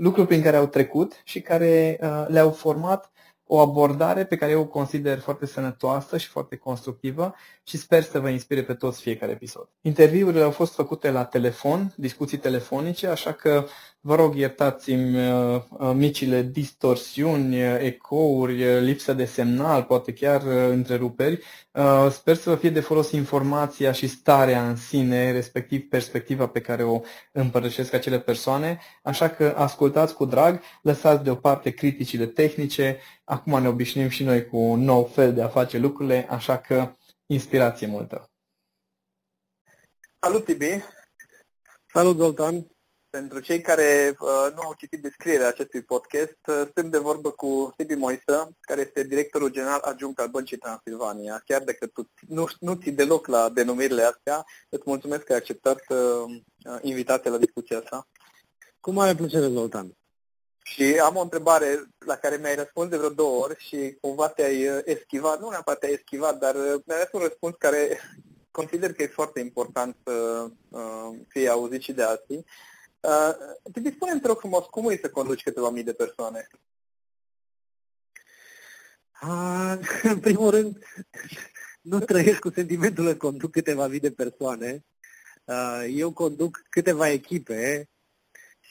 lucruri prin care au trecut și care uh, le-au format o abordare pe care eu o consider foarte sănătoasă și foarte constructivă și sper să vă inspire pe toți fiecare episod. Interviurile au fost făcute la telefon, discuții telefonice, așa că vă rog iertați-mi uh, uh, micile distorsiuni, uh, ecouri, lipsă de semnal, poate chiar întreruperi. Sper să vă fie de folos informația și starea în sine, respectiv perspectiva pe care o împărtășesc acele persoane, așa că ascultați cu drag, lăsați deoparte criticile tehnice, acum ne obișnuim și noi cu un nou fel de a face lucrurile, așa că inspirație multă. Salut, Tibi! Salut, Zoltan! Pentru cei care uh, nu au citit descrierea acestui podcast, uh, sunt de vorbă cu Tibi Moisă, care este directorul general adjunct al Băncii Transilvania. Chiar dacă tu nu, nu ții deloc la denumirile astea, îți mulțumesc că ai acceptat uh, invitația la discuția asta. Cu mare plăcere, Zoltan. Și am o întrebare la care mi-ai răspuns de vreo două ori și cumva te-ai uh, eschivat, nu neapărat te-ai eschivat, dar uh, mi-ai dat un răspuns care consider că e foarte important să uh, fie auzit și de alții. Uh, te dispune, te rog frumos, cum e să conduci câteva mii de persoane? Uh, în primul rând, nu trăiesc cu sentimentul că conduc câteva mii de persoane. Uh, eu conduc câteva echipe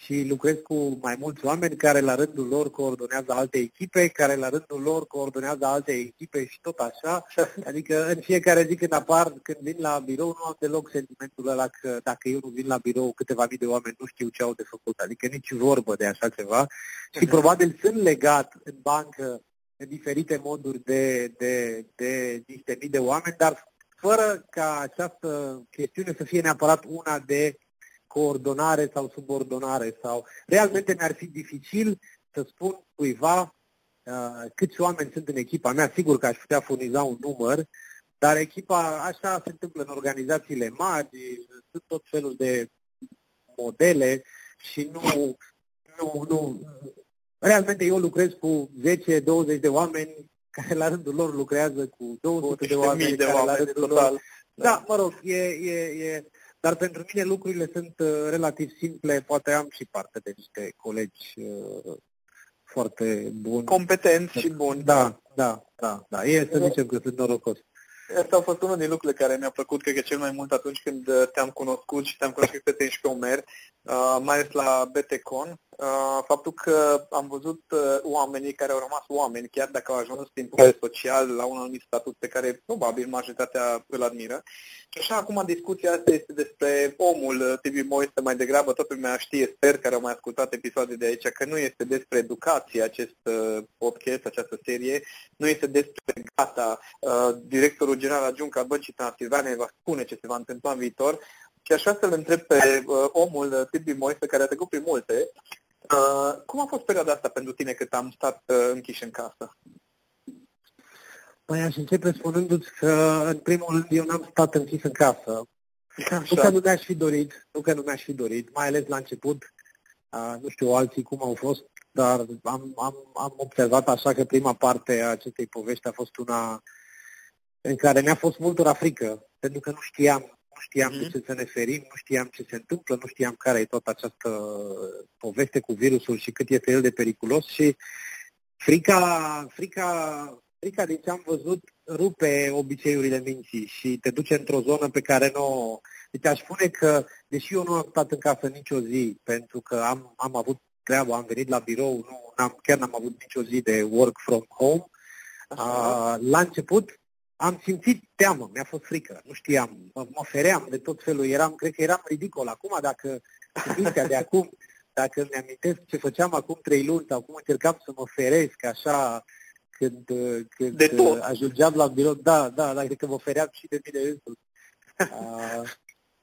și lucrez cu mai mulți oameni care la rândul lor coordonează alte echipe, care la rândul lor coordonează alte echipe și tot așa. Adică în fiecare zi când apar, când vin la birou, nu am deloc sentimentul ăla că dacă eu nu vin la birou, câteva mii de oameni nu știu ce au de făcut. Adică nici vorbă de așa ceva. Și probabil sunt legat în bancă în diferite moduri de, de, de niște mii de oameni, dar fără ca această chestiune să fie neapărat una de coordonare sau subordonare sau realmente mi-ar fi dificil să spun cuiva uh, câți oameni sunt în echipa mea, sigur că aș putea furniza un număr, dar echipa, așa se întâmplă în organizațiile mari, sunt tot felul de modele și nu, nu, nu, realmente eu lucrez cu 10-20 de oameni care la rândul lor lucrează cu 200 de oameni, de care oameni la rândul total. lor... Da, mă rog, e, e, e, dar pentru mine lucrurile sunt uh, relativ simple, poate am și parte de niște colegi uh, foarte buni. Competenți și buni. Da, da, da, da. E să zicem că sunt norocos. Asta a fost unul din lucrurile care mi-a plăcut, cred că cel mai mult atunci când uh, te-am cunoscut și te-am cunoscut pe tine și pe Omer, uh, mai ales la BTCon, uh, faptul că am văzut uh, oamenii care au rămas oameni, chiar dacă au ajuns din punct social la un anumit statut pe care probabil majoritatea îl admiră. Și așa, acum discuția asta este despre omul uh, TV Moise mai degrabă, toată lumea știe, sper, care au mai ascultat episoade de aici, că nu este despre educație acest uh, podcast, această serie, nu este despre gata, uh, directorul general adjunct al Băncii Transilvania va spune ce se va întâmpla în viitor, și așa să-l întreb pe uh, omul uh, Tibi Moise, care a trecut prin multe, uh, cum a fost perioada asta pentru tine cât am stat uh, închiși în casă? Păi aș începe spunându-ți că, în primul rând, eu n-am stat închis în casă. Așa. Nu că nu mi-aș fi dorit, nu că nu mi-aș fi dorit, mai ales la început, uh, nu știu alții cum au fost, dar am, am, am observat așa că prima parte a acestei povești a fost una în care mi-a fost multora frică, pentru că nu știam, nu știam Mhm. de ce să ne ferim, nu știam ce se întâmplă, nu știam care e toată această poveste cu virusul și cât este el de periculos și frica, frica, frica din ce am văzut rupe obiceiurile minții și te duce într-o zonă pe care nu... Deci aș spune că, deși eu nu am stat în casă nicio zi, pentru că am, am avut treabă, am venit la birou, nu n-am, chiar n-am avut nicio zi de work from home. Uh, la început am simțit teamă, mi-a fost frică, nu știam, mă, mă feream de tot felul, eram, cred că eram ridicol. Acum, dacă de acum, dacă îmi amintesc ce făceam acum trei luni sau cum încercam să mă feresc așa când, când de tot. ajungeam la birou, da, da, da, cred că mă feream și de mine însuși. Uh,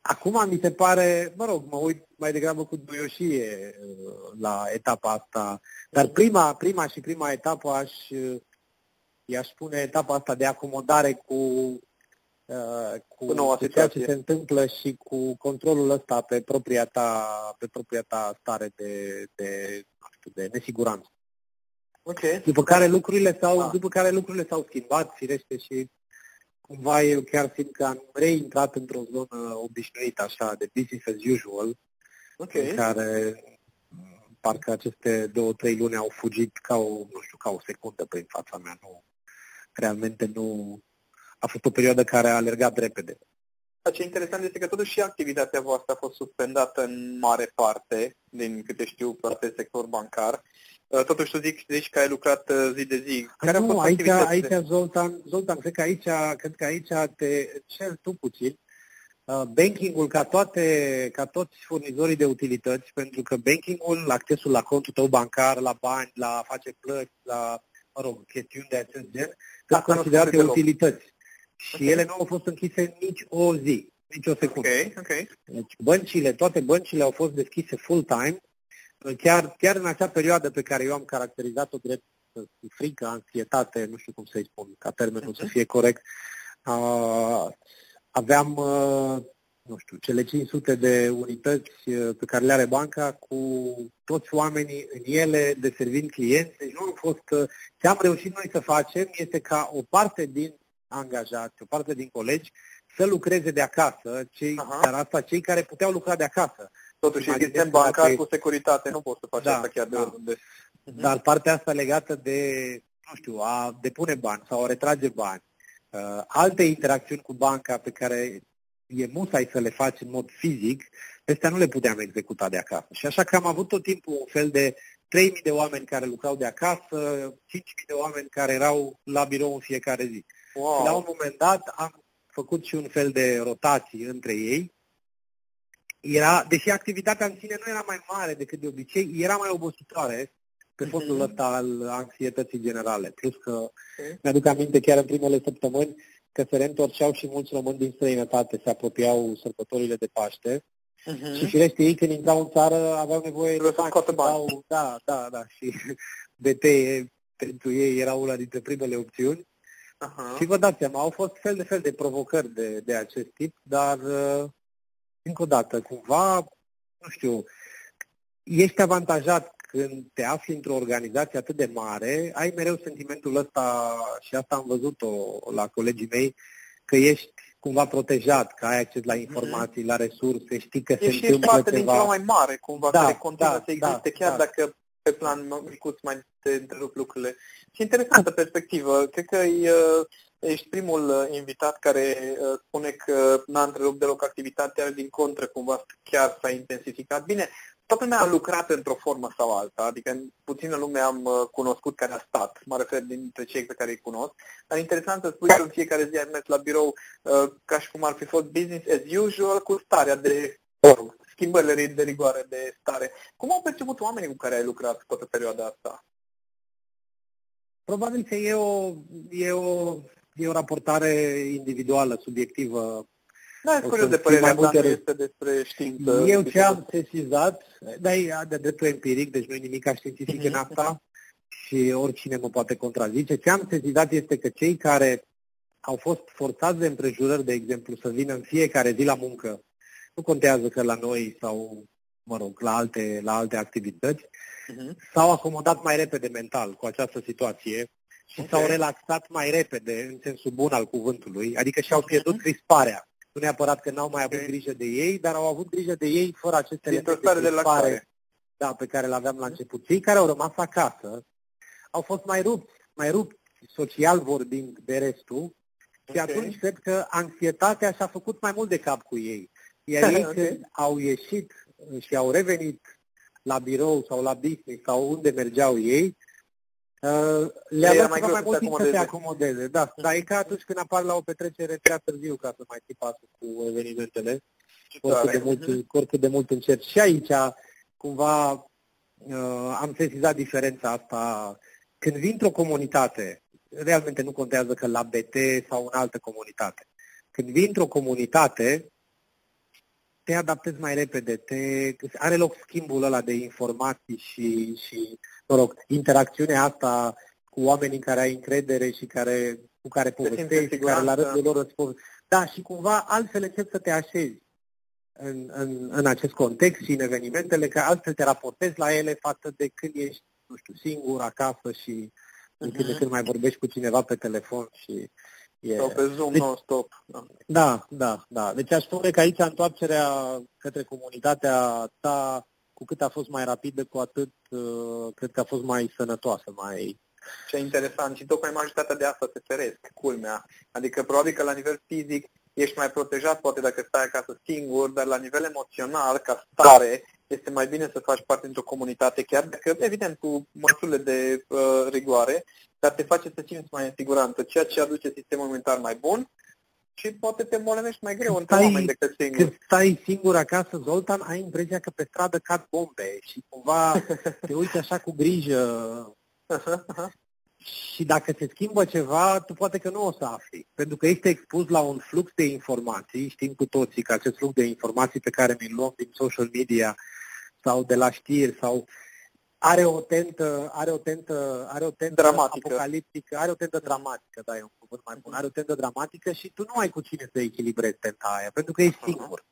acum mi se pare, mă rog, mă uit mai degrabă cu duioșie uh, la etapa asta, dar prima, prima și prima etapă aș, i-aș spune etapa asta de acomodare cu, uh, cu, cu ceea ce se întâmplă și cu controlul ăsta pe propria ta, pe propria ta stare de, de, nu știu, de nesiguranță. Okay. După care lucrurile s-au, ah. după care lucrurile s-au schimbat, firește, și cumva eu chiar simt că am reintrat într-o zonă obișnuită, așa, de business as usual, okay. în care parcă aceste două, trei luni au fugit ca o, nu știu, ca o secundă prin fața mea. Nu, realmente nu... A fost o perioadă care a alergat repede. Ce interesant este că totuși și activitatea voastră a fost suspendată în mare parte, din câte știu, pe sector bancar. Uh, totuși tu zici, zici că ai lucrat uh, zi de zi. Care nu, aici, aici Zoltan, Zoltan, cred că aici, cred că aici te cer tu puțin. Uh, bankingul ca, toate, ca toți furnizorii de utilități, pentru că bankingul, accesul la contul tău bancar, la bani, la a face plăți, la, mă rog, chestiuni de acest gen, sunt considerate utilități. Și okay. ele nu au fost închise nici o zi, nici o secundă. Okay, okay. Deci băncile, toate băncile au fost deschise full-time, chiar, chiar în acea perioadă pe care eu am caracterizat-o drept frică, anxietate, nu știu cum să-i spun, ca termenul uh-huh. să fie corect, uh, aveam, uh, nu știu, cele 500 de unități uh, pe care le are banca cu toți oamenii în ele, deservind clienți. Deci nu au fost... Uh, ce am reușit noi să facem este ca o parte din angajați, o parte din colegi, să lucreze de acasă, cei, uh-huh. dar asta cei care puteau lucra de acasă. Totuși, în sistem bancar cu securitate, nu poți să faci da, asta chiar de da. oriunde. Uh-huh. Dar partea asta legată de, nu știu, a depune bani sau a retrage bani, uh, alte interacțiuni cu banca pe care e musai să le faci în mod fizic, astea nu le puteam executa de acasă. Și așa că am avut tot timpul un fel de 3.000 de oameni care lucrau de acasă, 5.000 de oameni care erau la birou în fiecare zi. Wow. La un moment dat am făcut și un fel de rotații între ei. Era, deși activitatea în sine nu era mai mare decât de obicei, era mai obositoare pe mhm. fondul ăsta al anxietății generale. Plus că okay. mi-aduc aminte chiar în primele săptămâni că se reîntorceau și mulți români din străinătate, se apropiau sărbătorile de Paște. Uh-huh. Și firește ei când intrau în țară aveau nevoie de bani. bani. Da, da, da. Și BT pentru ei era una dintre primele opțiuni. Uh-huh. Și vă dați seama, au fost fel de fel de provocări de, de acest tip, dar uh, încă o dată, cumva, nu știu, ești avantajat când te afli într-o organizație atât de mare, ai mereu sentimentul ăsta, și asta am văzut-o la colegii mei, că ești cumva protejat, că ai acces la mhm. informații, mm-hmm. la resurse, știi că e se întâmplă parte ceva. din ceva mai mare, cumva, da, care continuă da, să existe, da, chiar da. dacă pe plan micuț mai te întrerup lucrurile. Și interesantă perspectivă. Cred că uh, ești primul uh, invitat care uh, spune că n-a întrerupt deloc activitatea, din contră, cumva chiar s-a intensificat. Bine, toată lumea a lucrat într-o formă sau alta, adică în puțină lume am cunoscut care a stat, mă refer dintre cei pe care îi cunosc, dar interesant să spui că în fiecare zi ai mers la birou ca și cum ar fi fost business as usual cu starea de schimbările de rigoare de stare. Cum au perceput oamenii cu care ai lucrat toată perioada asta? Probabil că e o, e o, e o raportare individuală, subiectivă. Da, e curios de părerea ta, nu este despre știință. Eu ce am sesizat, dar e de dreptul empiric, deci nu e nimic științific în asta și oricine mă poate contrazice. Ce am sesizat este că cei care au fost forțați de împrejurări, de exemplu, să vină în fiecare zi la muncă nu contează că la noi sau, mă rog, la alte, la alte activități, uh-huh. s-au acomodat mai repede mental cu această situație și okay. s-au relaxat mai repede, în sensul bun al cuvântului, adică și-au mhm. pierdut uh-huh. crisparea. Nu neapărat că n-au mai avut okay. grijă de ei, dar au avut grijă de ei fără aceste elemente de crispare da, pe care le aveam la început. Cei care au rămas acasă au fost mai rupți, mai rupți social vorbind de restul și okay. atunci cred că anxietatea și-a făcut mai mult de cap cu ei. Iar ei când au ieșit și au revenit la birou sau la business sau unde mergeau ei, uh, le-a dat mai, mai mult timp să se acomodeze. Da, dar e ca atunci când apar la o petrecere prea târziu ca să mai ții pasul cu evenimentele, oricât de, mult, oricât de mult încerci. Și aici, cumva, uh, am sesizat diferența asta. Când vii într-o comunitate, realmente nu contează că la BT sau în altă comunitate, când vii într-o comunitate, te adaptezi mai repede, te, are loc schimbul ăla de informații și, și, mă rog, interacțiunea asta cu oamenii în care ai încredere și care, cu care povestești, care la rândul lor îți Da, și cumva altfel încep să te așezi în, în, în acest context și în evenimentele, că altfel te raportezi la ele față de când ești, nu știu, singur acasă și în când de mhm. când mai vorbești cu cineva pe telefon și Yeah. Sau pe Zoom deci, non-stop. Da. da, da, da. Deci aș spune că aici întoarcerea către comunitatea ta, cu cât a fost mai rapidă, cu atât uh, cred că a fost mai sănătoasă, mai... Ce interesant. Și tocmai majoritatea de asta se feresc, culmea. Adică probabil că la nivel fizic ești mai protejat, poate dacă stai acasă singur, dar la nivel emoțional, ca stare, este mai bine să faci parte dintr-o comunitate, chiar dacă, evident, cu măsurile de uh, rigoare, dar te face să simți mai în siguranță, ceea ce aduce sistemul mental mai bun și poate te molemești mai greu între oameni decât singur. Când stai singur acasă, Zoltan, ai impresia că pe stradă cad bombe și cumva te uiți așa cu grijă. și dacă se schimbă ceva, tu poate că nu o să afli. Pentru că ești expus la un flux de informații, știm cu toții că acest flux de informații pe care mi-l luăm din social media sau de la știri sau are o tentă, are o tentă, are o tentă dramatică. apocaliptică, are o tentă dramatică, da, e un cuvânt mai bun, are o tentă dramatică și tu nu ai cu cine să echilibrezi tenta aia, pentru că ești singur.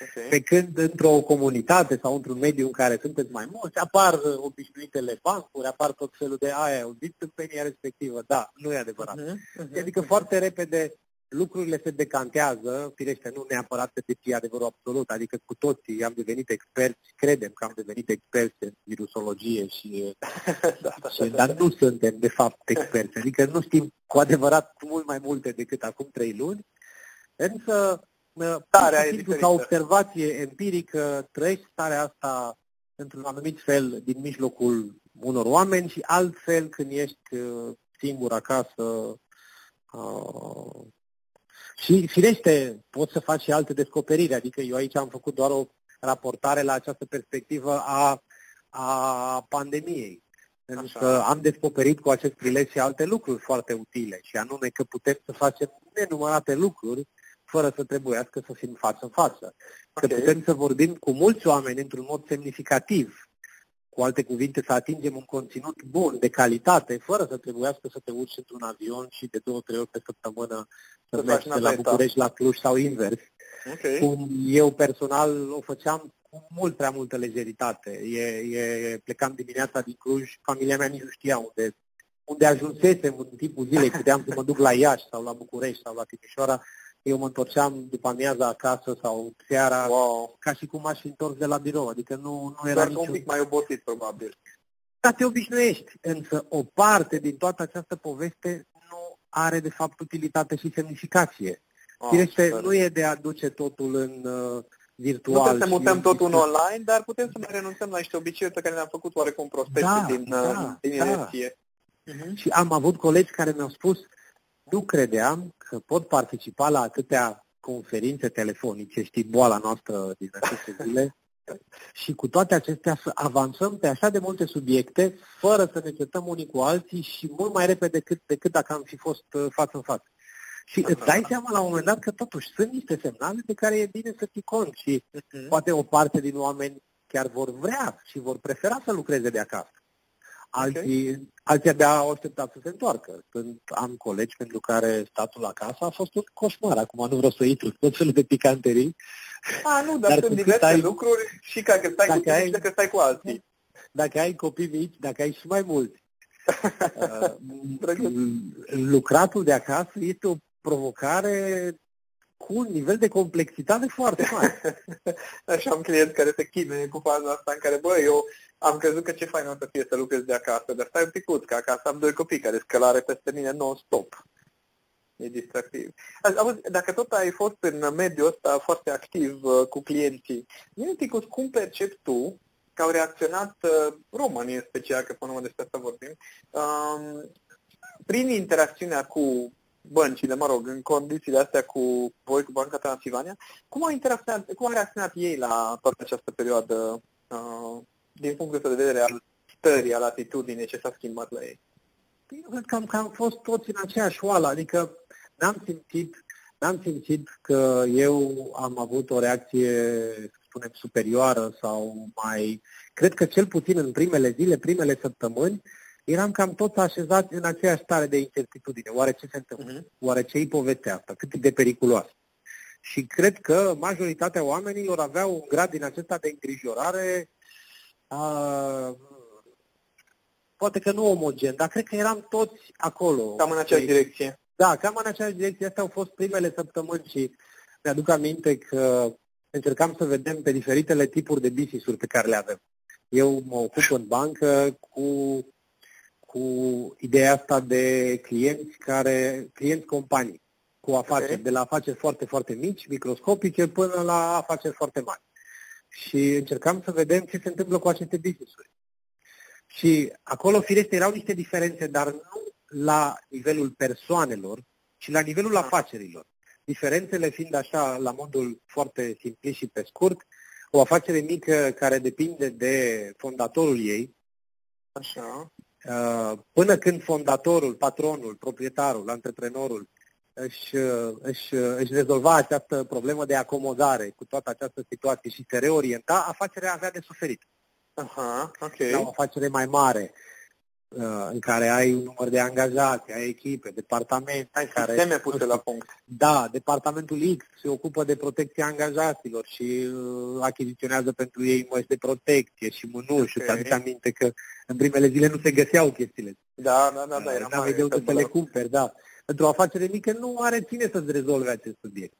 Okay. Pe când într-o comunitate sau într-un mediu în care sunteți mai mulți, apar obișnuitele bancuri, apar tot felul de aia, o tâmpenia respectivă. Da, nu e adevărat. Uh-huh, uh-huh. Adică foarte repede lucrurile se decantează, firește, nu neapărat să fie adevărul absolut, adică cu toții am devenit experți, credem că am devenit experți în virusologie și, da, da, și da, dar nu suntem de fapt experți, adică nu știm cu adevărat mult mai multe decât acum trei luni, însă starea e ca observație empirică trăiești starea asta într-un anumit fel din mijlocul unor oameni și altfel când ești uh, singur acasă uh, și, firește, poți să faci și alte descoperiri, adică eu aici am făcut doar o raportare la această perspectivă a, a pandemiei. Pentru că am descoperit cu acest prilej și alte lucruri foarte utile, și anume că putem să facem nenumărate lucruri fără să trebuiască să fim față în față. Okay. Că putem să vorbim cu mulți oameni într-un mod semnificativ, cu alte cuvinte, să atingem un conținut bun, de calitate, fără să trebuiască să te urci într-un avion și de două, trei ori pe săptămână să mergi de la București la Cluj sau invers. Okay. Cum eu personal o făceam cu mult prea multă lejeritate. E, e, plecam dimineața din Cluj, familia mea nici nu știa unde, unde ajunsesem în timpul zilei, puteam să mă duc la Iași sau la București sau la Timișoara eu mă întorceam după amiaza acasă sau seara, wow. ca și cum aș fi întors de la birou, adică nu, nu era niciun... un pic mai obosit, probabil. Da, te obișnuiești, însă o parte din toată această poveste nu are, de fapt, utilitate și semnificație. Oh, Firește, nu e de a duce totul în uh, virtual. Putem să mutăm totul în online, dar putem să mai renunțăm la niște obiceiuri pe care le-am făcut oarecum prospecte da, din, uh, da, din da. Uh-huh. Și am avut colegi care mi-au spus, nu credeam că pot participa la atâtea conferințe telefonice, știi, boala noastră din aceste zile, și cu toate acestea să avansăm pe așa de multe subiecte, fără să ne certăm unii cu alții și mult mai repede decât, decât dacă am fi fost uh, față în față. Și îți dai seama la un moment dat că totuși sunt niște semnale de care e bine să ții cont și uh-huh. poate o parte din oameni chiar vor vrea și vor prefera să lucreze de acasă. Alții, okay. alții abia au așteptat să se întoarcă. Când am colegi pentru care statul acasă a fost un coșmar. Acum nu vreau să intru tot felul de picanterii. A, nu, dar, dar sunt diverse ai, lucruri și ca că stai dacă cu ai, că stai cu alții. Dacă ai copii mici, dacă ai și mai mulți. uh, lucratul de acasă este o provocare cu un nivel de complexitate foarte mare. Așa am clienți care se chinuie cu faza asta în care, bă, eu am crezut că ce fain o să fie să lucrez de acasă, dar stai un picut, că acasă am doi copii care scălare peste mine non-stop. E distractiv. Auzi, dacă tot ai fost în mediul ăsta foarte activ uh, cu clienții, nu un pic cum percepi tu că au reacționat uh, românii în special, că până despre asta vorbim, um, prin interacțiunea cu băncile, mă rog, în condițiile astea cu voi, cu Banca Transilvania, cum au, interacționat, cum au reacționat ei la toată această perioadă uh, din punctul de vedere al stării, al atitudinii ce s-a schimbat la ei? Eu cred că am, că am fost toți în aceeași oală, adică n-am simțit, n-am simțit că eu am avut o reacție, să spunem, superioară sau mai... Cred că cel puțin în primele zile, primele săptămâni, eram cam toți așezați în aceeași stare de incertitudine. Oare ce se întâmplă? Uh-huh. Oare ce-i povestea asta? Cât de periculoasă? Și cred că majoritatea oamenilor aveau un grad din acesta de îngrijorare a, poate că nu omogen, dar cred că eram toți acolo. Cam în aceeași direcție. Da, cam în aceeași direcție. Astea au fost primele săptămâni și mi-aduc aminte că încercam să vedem pe diferitele tipuri de business-uri pe care le avem. Eu mă ocup în bancă cu, cu ideea asta de clienți care, clienți companii, cu afaceri, okay. de la afaceri foarte, foarte mici, microscopice, până la afaceri foarte mari. Și încercam să vedem ce se întâmplă cu aceste business-uri. Și acolo, firește, erau niște diferențe, dar nu la nivelul persoanelor, ci la nivelul da. afacerilor. Diferențele fiind așa, la modul foarte simplu și pe scurt, o afacere mică care depinde de fondatorul ei, așa. Uh, până când fondatorul, patronul, proprietarul, antreprenorul își, își, își rezolva această problemă de acomodare cu toată această situație și se reorienta, afacerea avea de suferit. Aha, ok. La o afacere mai mare, uh, în care ai un număr de angajați, ai echipe, departamente. Ai care, sisteme puse la punct. Da, departamentul X se ocupă de protecția angajaților și uh, achiziționează pentru ei măști de protecție și mânuși. Okay. Îți aminte că în primele zile nu se găseau chestiile. Da, da, da. da era mai de unde să le cumperi, da. Într-o afacere mică nu are cine să-ți rezolve acest subiect.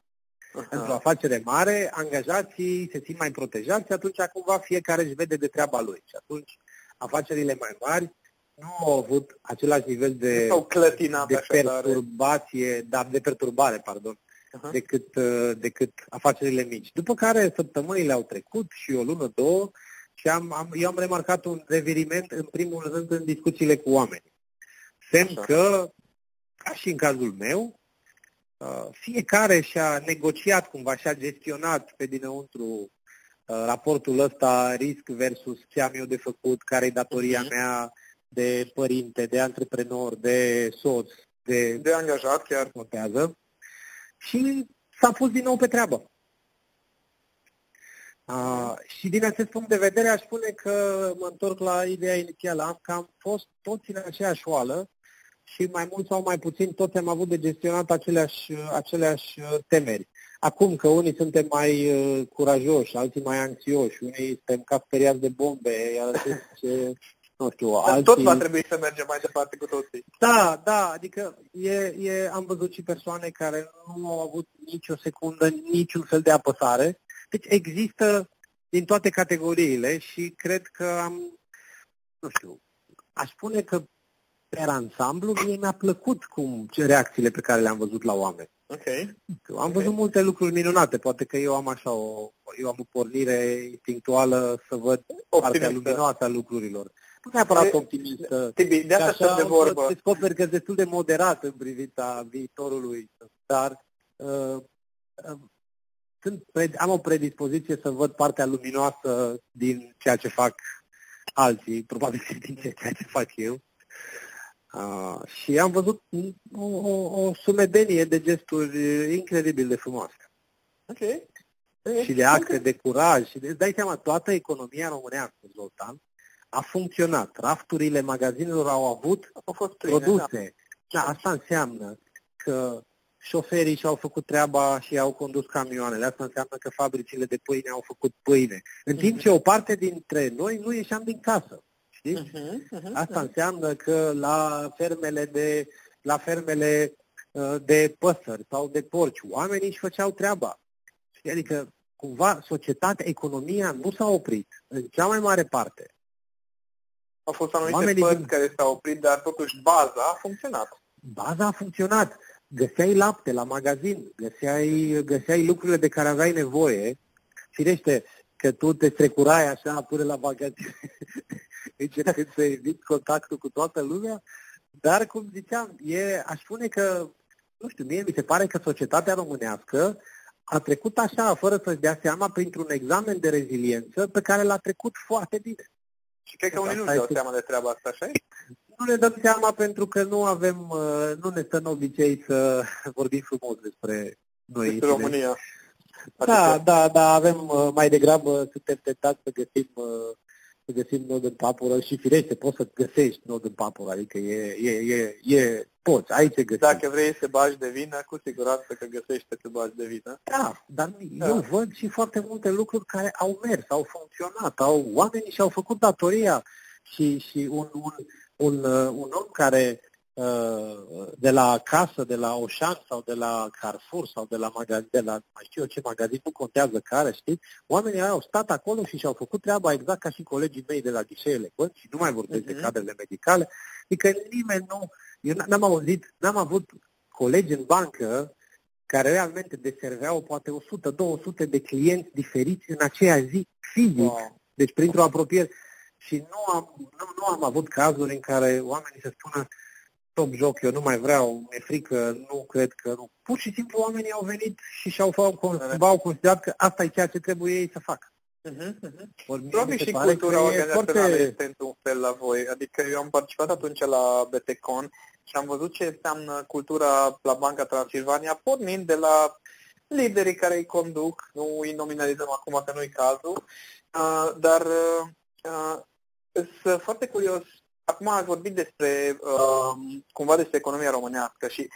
Aha. Într-o afacere mare, angajații se simt mai protejați și atunci cumva fiecare își vede de treaba lui. Și atunci afacerile mai mari nu au avut același nivel de, de perturbație, da, de perturbare, pardon, uh-huh. decât, uh, decât afacerile mici. După care săptămânile au trecut și o lună, două, și am, am, eu am remarcat un reviriment, în primul rând, în discuțiile cu oamenii. Semn Așa. că, ca și în cazul meu, Uh, fiecare și-a negociat cumva, și-a gestionat pe dinăuntru uh, raportul ăsta risc versus ce am eu de făcut, care e datoria uh-huh. mea de părinte, de antreprenor, de soț, de, de angajat chiar. Contează. Și s-a pus din nou pe treabă. Uh, și din acest punct de vedere aș spune că mă întorc la ideea inițială. Am cam fost toți în aceeași oală și mai mult sau mai puțin toți am avut de gestionat aceleași, aceleași uh, temeri. Acum că unii suntem mai uh, curajoși, alții mai anxioși, unii suntem ca speriați de bombe, iar ce, nu știu, Dar alții... tot va trebui să mergem mai departe cu toții. Da, da, adică e, e, am văzut și persoane care nu au avut nicio secundă, niciun fel de apăsare. Deci există din toate categoriile și cred că am, nu știu, aș spune că per ansamblu, mie mi-a plăcut cum ce reacțiile pe care le-am văzut la oameni. Okay. Am văzut okay. multe lucruri minunate, poate că eu am așa o, eu am o pornire instinctuală să văd Optimistă. partea luminoasă a lucrurilor. Nu neapărat optimistă. Tibi, de asta de vorbă. Descoper că destul de moderat în privința viitorului, dar uh, uh, sunt, am o predispoziție să văd partea luminoasă din ceea ce fac alții, probabil din ceea ce fac eu. Uh, și am văzut o, o, o sumedenie de gesturi incredibil de frumoase. Ok. Și de acte de curaj. Și de, îți dai seama, toată economia românească, Zoltan, a funcționat. Rafturile magazinelor au avut au fost pline, produse. Da. da, asta înseamnă că șoferii și-au făcut treaba și au condus camioanele. Asta înseamnă că fabricile de pâine au făcut pâine. În timp ce o parte dintre noi nu ieșeam din casă. Știți? Uh-huh, uh-huh, Asta înseamnă că la fermele de, la fermele uh, de păsări sau de porci, oamenii își făceau treaba. Știi? Adică, cumva, societatea, economia nu s-a oprit, în cea mai mare parte. Au fost anumite Oamenii părți din... care s-au oprit, dar totuși baza a funcționat. Baza a funcționat. Găseai lapte la magazin, găseai, găseai lucrurile de care aveai nevoie. Firește, că tu te strecurai așa până la magazin, încercând să eviți contactul cu toată lumea, dar, cum ziceam, e, aș spune că, nu știu, mie mi se pare că societatea românească a trecut așa, fără să-și dea seama, printr-un examen de reziliență pe care l-a trecut foarte bine. Și cred că unii nu-și dau seama de treaba asta, așa Nu ne dăm seama pentru că nu avem, uh, nu ne stă în obicei să vorbim frumos despre noi. Despre România. Da, adică... da, da, avem uh, mai degrabă, suntem tentați să găsim uh, să găsim nod în papură și firește, poți să găsești nod în papură, adică e, e, e, e poți, aici se găsești. Dacă vrei să bagi de vină, cu siguranță că găsești să bagi de vină. Da, dar da. eu văd și foarte multe lucruri care au mers, au funcționat, au, oamenii și-au făcut datoria și, și un, un, un, uh, un om care Uh, de la casă, de la Oșan sau de la Carrefour sau de la magazin, de la mai știu eu ce magazin, nu contează care, știi? Oamenii au stat acolo și și-au făcut treaba exact ca și colegii mei de la ghișeele bănci și nu mai vorbesc uh-huh. de mhm. cadrele medicale. Adică nimeni nu... Eu n-am auzit, n-am avut colegi în bancă care realmente deserveau poate 100-200 de clienți diferiți în aceea zi, fizic, wow. deci printr-o apropiere. Și nu am, nu, nu am avut cazuri în care oamenii să spună stop joc, eu nu mai vreau, mi-e frică, nu cred că nu. Pur și simplu oamenii au venit și și-au au considerat că asta e ceea ce trebuie ei să facă. Uh-huh, uh-huh. Probabil și cultura organizațională foarte... este într-un fel la voi. Adică eu am participat atunci la BTCon și am văzut ce înseamnă cultura la Banca Transilvania, pornind de la liderii care îi conduc, nu îi nominalizăm acum că nu-i cazul, uh, dar uh, sunt foarte curios Acum ați vorbit despre, uh, cumva despre economia românească și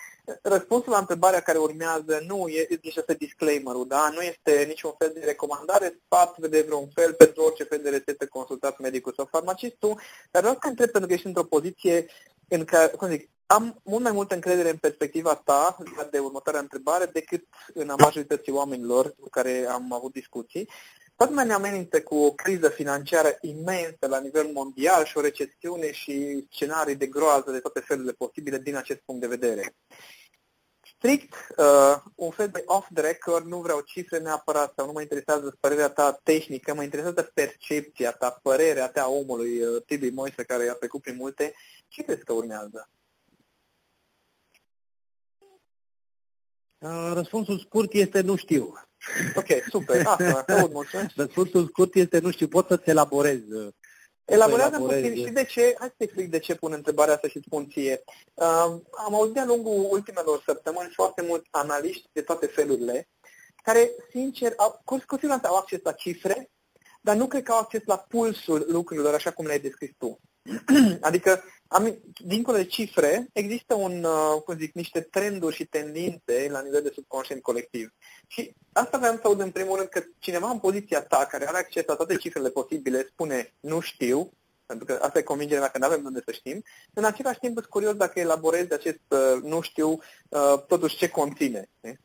răspunsul la întrebarea care urmează nu e, deci este disclaimer-ul, da? nu este niciun fel de recomandare, sfat de vreun fel pentru orice fel de rețetă consultați medicul sau farmacistul, dar vreau să întreb pentru că ești într-o poziție în care, cum zic, am mult mai multă încredere în perspectiva ta de următoarea întrebare decât în a majorității oamenilor cu care am avut discuții. Toată lumea ne amenință cu o criză financiară imensă la nivel mondial și o recesiune și scenarii de groază de toate felurile posibile din acest punct de vedere. Strict, uh, un fel de off the record, nu vreau cifre neapărat sau nu mă interesează părerea ta tehnică, mă interesează percepția ta, părerea ta omului, uh, Tibi Moise, care a trecut prin multe. Ce crezi că urmează? Uh, răspunsul scurt este nu știu. Ok, super. Asta, aud, mulțumesc. Răspunsul scurt este nu știu, pot să-ți elaborez. Elaborează puțin și de ce, hai să explic de ce pun întrebarea asta și spun ție. Uh, am auzit de-a lungul ultimelor săptămâni foarte mulți analiști de toate felurile, care, sincer, au, cu, cu siguranță au acces la cifre, dar nu cred că au acces la pulsul lucrurilor așa cum le-ai descris tu. adică am, dincolo de cifre, există un, uh, cum zic, niște trenduri și tendințe la nivel de subconștient colectiv. Și asta vreau să aud în primul rând că cineva în poziția ta, care are acces la toate cifrele posibile, spune nu știu, pentru că asta e convingerea mea că nu avem unde să știm, în același timp sunt curios dacă elaborezi acest uh, nu știu, uh, totuși ce conține. Ne?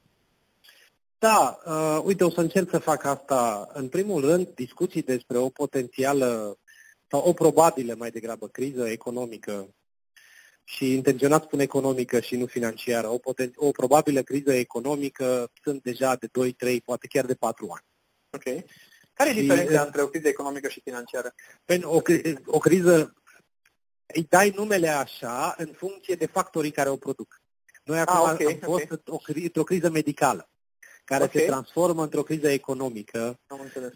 Da, uh, uite, o să încerc să fac asta. În primul rând, discuții despre o potențială sau o probabilă mai degrabă criză economică și intenționat spun economică și nu financiară, o, poten- o probabilă criză economică sunt deja de 2, 3, poate chiar de 4 ani. Ok. Care e diferența între o criză economică și financiară? O, o criză, îi dai numele așa în funcție de factorii care o produc. Noi acum ah, okay, am fost okay. o, într-o criză medicală, care okay. se transformă într-o criză economică. Am înțeles.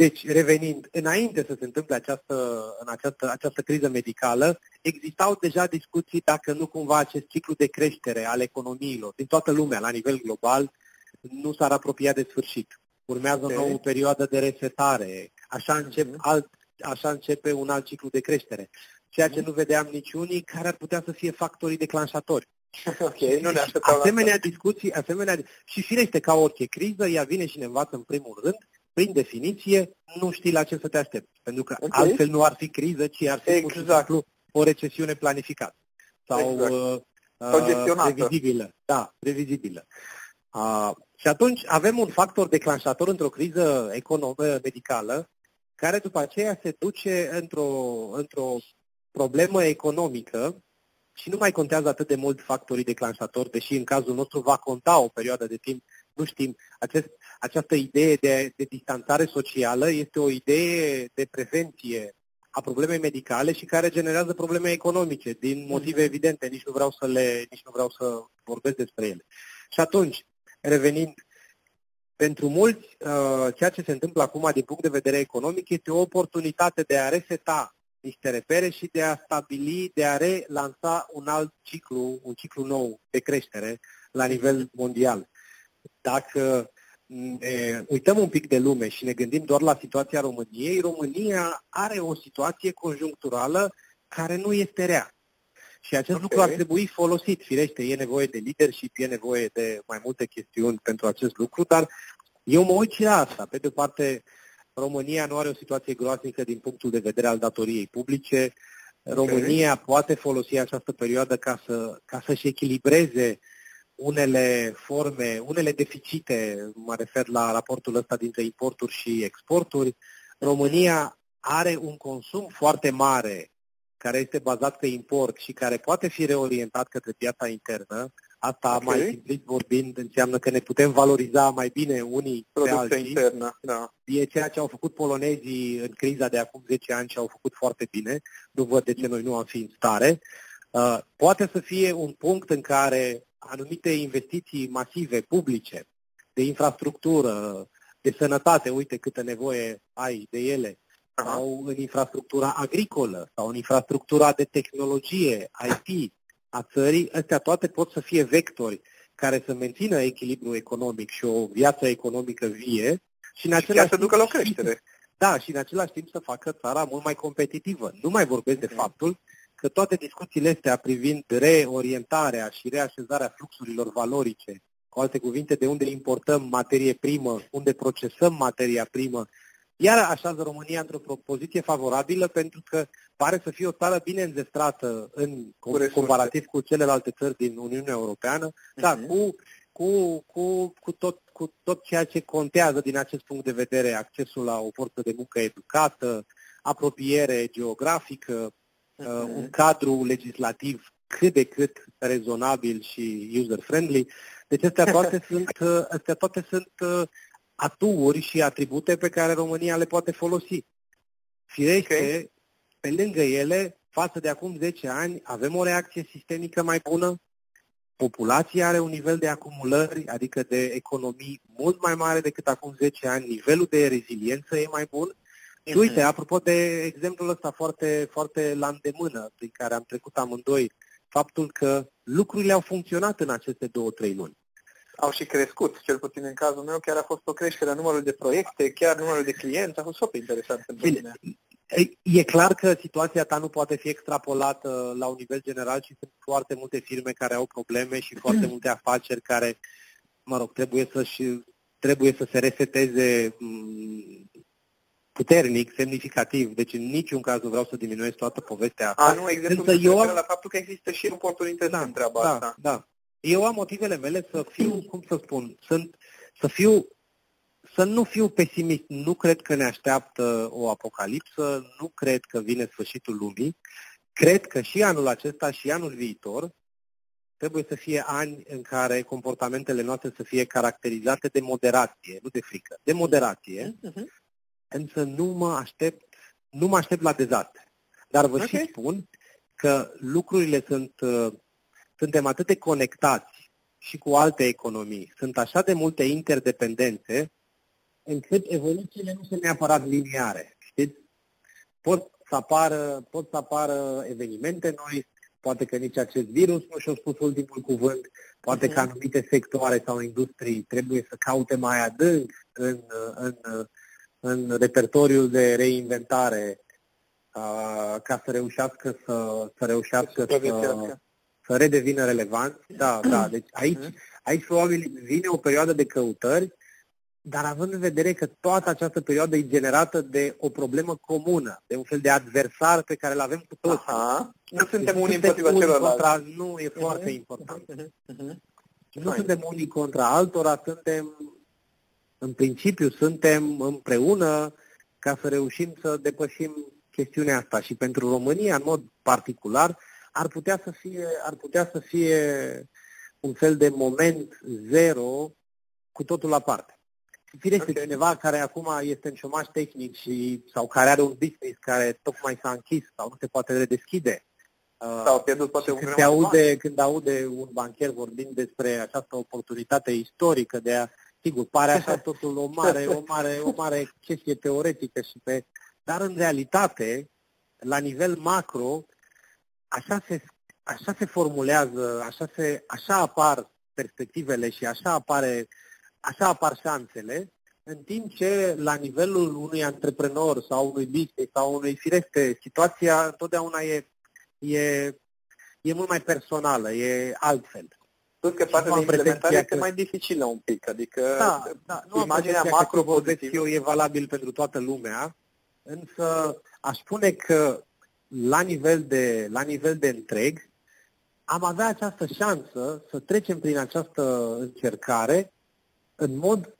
Deci, revenind, înainte să se întâmple această, în această, această criză medicală, existau deja discuții dacă nu cumva acest ciclu de creștere al economiilor din toată lumea, la nivel global, nu s-ar apropia de sfârșit. Urmează okay. o nouă perioadă de resetare, așa, încep uh-huh. alt, așa începe un alt ciclu de creștere. Ceea ce uh-huh. nu vedeam niciunii, care ar putea să fie factorii declanșatori. Ok, nu ne așteptam Asemenea discuții, asemenea, și firește ca orice criză, ea vine și ne învață în primul rând prin definiție, nu știi la ce să te aștepți. Pentru că okay. altfel nu ar fi criză, ci ar fi exact. pur și exact. simplu o recesiune planificată. Sau, exact. uh, sau previzibilă. Da, previzibilă. Uh, și atunci avem un factor declanșator într-o criză economică medicală, care după aceea se duce într-o, într-o problemă economică și nu mai contează atât de mult factorii declanșatori, deși în cazul nostru va conta o perioadă de timp, nu știm, acest, această idee de, de distanțare socială este o idee de prevenție a problemei medicale și care generează probleme economice, din motive mhm. evidente, nici nu vreau să le, nici nu vreau să vorbesc despre ele. Și atunci, revenind, pentru mulți, uh, ceea ce se întâmplă acum din punct de vedere economic este o oportunitate de a reseta niște repere și de a stabili, de a relansa un alt ciclu, un ciclu nou de creștere la nivel mondial. Dacă ne uităm un pic de lume și ne gândim doar la situația României, România are o situație conjuncturală care nu este rea. Și acest okay. lucru ar trebui folosit. Firește, e nevoie de leadership, e nevoie de mai multe chestiuni pentru acest lucru, dar eu mă uit și la asta. Pe de parte, România nu are o situație groaznică din punctul de vedere al datoriei publice. România okay. poate folosi această perioadă ca, să, ca să-și echilibreze unele forme, unele deficite, mă refer la raportul ăsta dintre importuri și exporturi. România are un consum foarte mare care este bazat pe import și care poate fi reorientat către piața internă, Asta, okay. mai simplit vorbind, înseamnă că ne putem valoriza mai bine unii Producția pe alții. internă, da. E ceea ce au făcut polonezii în criza de acum 10 ani și au făcut foarte bine. Nu văd de ce noi nu am fi în stare. Uh, poate să fie un punct în care anumite investiții masive, publice, de infrastructură, de sănătate, uite câtă nevoie ai de ele, sau în infrastructura agricolă, sau în infrastructura de tehnologie, IT, a țării, astea toate pot să fie vectori care să mențină echilibru economic și o viață economică vie și în același și să ducă la o creștere. Da, și în același timp să facă țara mult mai competitivă. Nu mai vorbesc de faptul că toate discuțiile astea privind reorientarea și reașezarea fluxurilor valorice, cu alte cuvinte, de unde importăm materie primă, unde procesăm materia primă, iar așează România într-o poziție favorabilă pentru că pare să fie o țară bine înzestrată în cu comparativ cu celelalte țări din Uniunea Europeană, uh-huh. da, mhm. cu, cu, cu, cu, tot, cu tot ceea ce contează din acest punct de vedere, accesul la o forță de muncă educată, apropiere geografică, uh-huh. un cadru legislativ cât de cât rezonabil și user-friendly. Deci astea toate sunt, uh, astea toate sunt uh, aturi și atribute pe care România le poate folosi. Firește, okay. pe lângă ele, față de acum 10 ani, avem o reacție sistemică mai bună, populația are un nivel de acumulări, adică de economii mult mai mare decât acum 10 ani, nivelul de reziliență e mai bun. Și uite, apropo de exemplul ăsta foarte, foarte la îndemână, prin care am trecut amândoi, faptul că lucrurile au funcționat în aceste două, trei luni au și crescut, cel puțin în cazul meu, chiar a fost o creștere a numărului de proiecte, chiar numărul de clienți, a fost foarte interesant pentru mine. E clar că situația ta nu poate fi extrapolată la un nivel general și sunt foarte multe firme care au probleme și foarte multe afaceri care, mă rog, trebuie să și trebuie să se reseteze mm, puternic, semnificativ. Deci în niciun caz nu vreau să diminuez toată povestea asta. A, nu, exemplu, eu am... la faptul că există și oportunități da, în treaba da, asta. Da, eu am motivele mele să fiu, cum să spun, sunt, să fiu, să nu fiu pesimist. Nu cred că ne așteaptă o apocalipsă, nu cred că vine sfârșitul lumii. Cred că și anul acesta și anul viitor trebuie să fie ani în care comportamentele noastre să fie caracterizate de moderație, nu de frică, de moderație, uh-huh. Însă nu mă aștept, nu mă aștept la dezastre. Dar vă okay. și spun că lucrurile sunt uh, suntem atât de conectați și cu alte economii, sunt așa de multe interdependențe, încât evoluțiile nu sunt neapărat liniare. Știți? Pot să apară, pot să apară evenimente noi, poate că nici acest virus nu și-a spus ultimul cuvânt, poate că mhm. anumite sectoare sau industrii trebuie să caute mai adânc în, în, în repertoriul de reinventare ca să reușească să, să reușească să, să redevină relevant. Da, da. Deci aici, mhm. aici probabil vine o perioadă de căutări, dar având în vedere că toată această perioadă e generată de o problemă comună, de un fel de adversar pe care îl avem cu toți. Aha. Nu suntem unii împotriva celorlalți. Nu, e uh-huh. foarte important. Uh-huh. Nu suntem unii contra altora, suntem, în principiu, suntem împreună ca să reușim să depășim chestiunea asta. Și pentru România, în mod particular, ar putea să fie, ar putea să fie un fel de moment zero cu totul aparte. Firește, okay. cineva care acum este în șomaș tehnic și, sau care are un business care tocmai s-a închis sau nu se poate redeschide. Uh, sau pierdut poate un când, se aude, când aude un bancher vorbind despre această oportunitate istorică de a, sigur, pare așa totul o mare, o mare, o mare chestie teoretică și pe, dar în realitate, la nivel macro, așa se, așa se formulează, așa, se, așa apar perspectivele și așa apare așa apar șanțele, în timp ce la nivelul unui antreprenor sau unui business sau unui fireste, situația întotdeauna e, e, e mult mai personală, e altfel. Plus că partea de implementare este că... mai dificilă un pic, adică da, da, nu imaginea macro vorbesc eu e valabil pentru toată lumea, însă aș spune că la nivel de, la nivel de întreg am avea această șansă să trecem prin această încercare în mod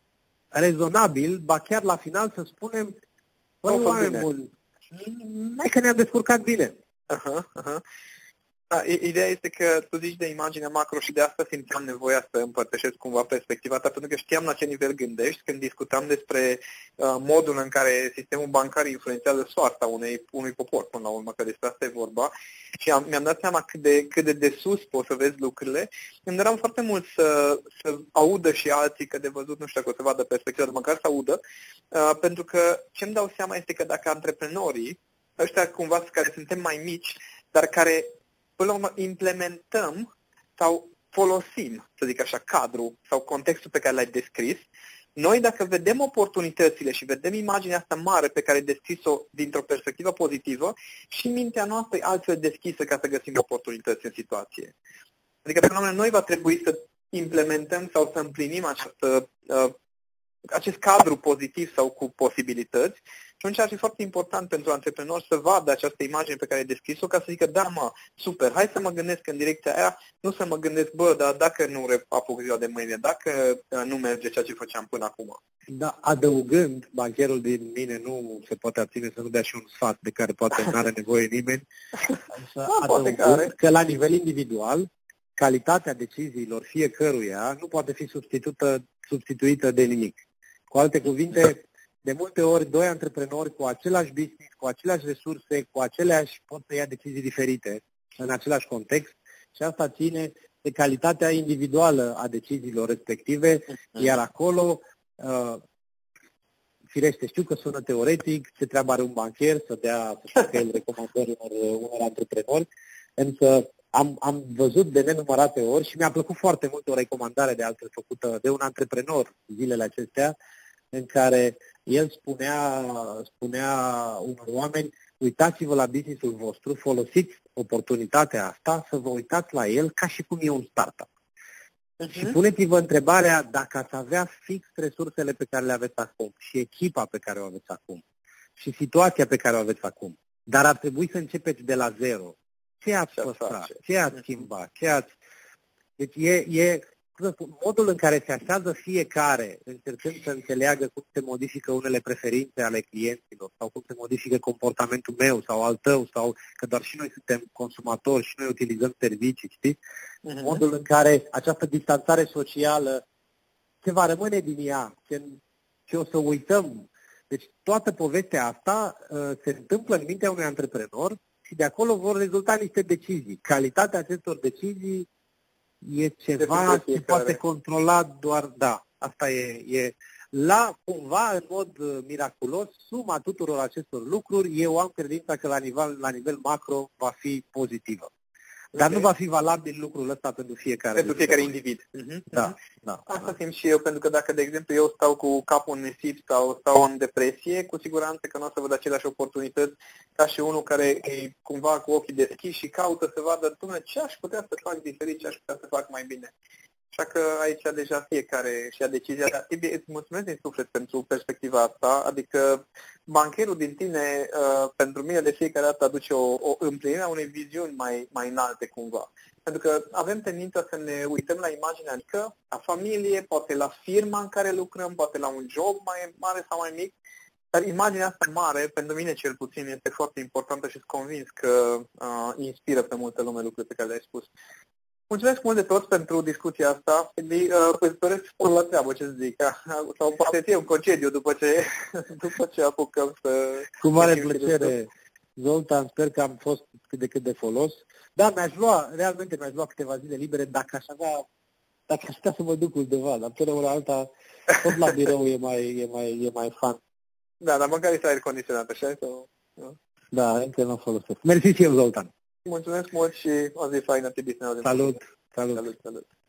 rezonabil, ba chiar la final să spunem, băi, oameni buni, hai că ne-am descurcat bine. Uh-huh, uh-huh. Da, ideea este că tu zici de imagine macro și de asta simțeam nevoia să împărtășesc cumva perspectiva ta, pentru că știam la ce nivel gândești când discutam despre uh, modul în care sistemul bancar influențează soarta unei, unui popor, până la urmă, că despre asta e vorba. Și am, mi-am dat seama cât de, cât de de sus poți să vezi lucrurile. Îmi doream foarte mult să, să audă și alții, că de văzut nu știu dacă o să vadă perspectiva, dar măcar să audă, uh, pentru că ce îmi dau seama este că dacă antreprenorii, ăștia cumva care suntem mai mici, dar care până la urmă implementăm sau folosim, să zic așa, cadrul sau contextul pe care l-ai descris, noi dacă vedem oportunitățile și vedem imaginea asta mare pe care ai descris-o dintr-o perspectivă pozitivă, și mintea noastră e altfel deschisă ca să găsim oportunități în situație. Adică, până noi va trebui să implementăm sau să împlinim această uh, acest cadru pozitiv sau cu posibilități și atunci ar fi foarte important pentru antreprenori să vadă această imagine pe care ai descris-o ca să zică, da mă, super, hai să mă gândesc în direcția aia, nu să mă gândesc, bă, dar dacă nu apuc ziua de mâine, dacă uh, nu merge ceea ce făceam până acum. Da, adăugând, bancherul din mine nu se poate abține să nu dea și un sfat de care poate nu are nevoie nimeni, însă da, adăugând că la nivel individual, calitatea deciziilor fiecăruia nu poate fi substituită, substituită de nimic. Cu alte cuvinte, de multe ori, doi antreprenori cu același business, cu aceleași resurse, cu aceleași, pot să ia decizii diferite în același context și asta ține de calitatea individuală a deciziilor respective, mhm. iar acolo, uh, firește, știu că sună teoretic, ce treabă are un bancher să dea, să facă el recomandări unor, unor antreprenori, însă am, am văzut de nenumărate ori și mi-a plăcut foarte mult o recomandare de altfel făcută de un antreprenor zilele acestea, în care el spunea, spunea unor oameni, uitați-vă la businessul vostru, folosiți oportunitatea asta să vă uitați la el ca și cum e un startup. Uh-huh. Și puneți-vă întrebarea dacă ați avea fix resursele pe care le aveți acum și echipa pe care o aveți acum și situația pe care o aveți acum. Dar ar trebui să începeți de la zero. Ce ați păstrat? Ce ați mhm. schimbat? Ce ați... Deci e, e modul în care se așează fiecare, încercând să înțeleagă cum se modifică unele preferințe ale clienților sau cum se modifică comportamentul meu sau al tău sau că doar și noi suntem consumatori și noi utilizăm servicii, știți? Uh-huh. Modul în care această distanțare socială ce va rămâne din ea, ce, ce o să uităm. Deci toată povestea asta uh, se întâmplă în mintea unui antreprenor și de acolo vor rezulta niște decizii. Calitatea acestor decizii e ceva ce poate controla doar, da, asta e, e la cumva, în mod uh, miraculos, suma tuturor acestor lucruri, eu am credința că la nivel, la nivel macro va fi pozitivă. Dar okay. nu va fi valabil lucrul ăsta pentru fiecare. Pentru fiecare individ. Uh-huh. Da, da. Asta simt și eu, pentru că dacă, de exemplu, eu stau cu capul în nisip sau stau în depresie, cu siguranță că nu o să văd aceleași oportunități ca și unul care e cumva cu ochii deschiși și caută să vadă, ce aș putea să fac diferit, ce aș putea să fac mai bine. Așa că aici deja fiecare și-a decizia. Dar, Tibi, îți mulțumesc din suflet pentru perspectiva asta. Adică bancherul din tine, uh, pentru mine, de fiecare dată aduce o, o împlinire a unei viziuni mai, mai înalte cumva. Pentru că avem tendința să ne uităm la imaginea mică, la familie, poate la firma în care lucrăm, poate la un job mai mare sau mai mic, dar imaginea asta mare, pentru mine cel puțin, este foarte importantă și sunt convins că uh, inspiră pe multă lume lucrurile pe care le-ai spus. Mulțumesc mult de tot pentru discuția asta. Uh, îți doresc spor la treabă, ce să zic. Sau poate ție un concediu după ce, după ce apucăm să... Cu mare plăcere, Zoltan, sper că am fost cât de cât de folos. Da, mi-aș lua, realmente mi-aș lua câteva zile libere dacă aș avea, dacă aș putea să mă duc undeva, dar până la alta, tot la birou e mai, e mai, e mai fan. Da, dar măcar este aer condiționat, așa? Sau... Da, încă nu folosesc. Mersi și eu, Zoltan. Mulțumesc mult și o zi faină, Tibi, Salut, salut. salut, salut.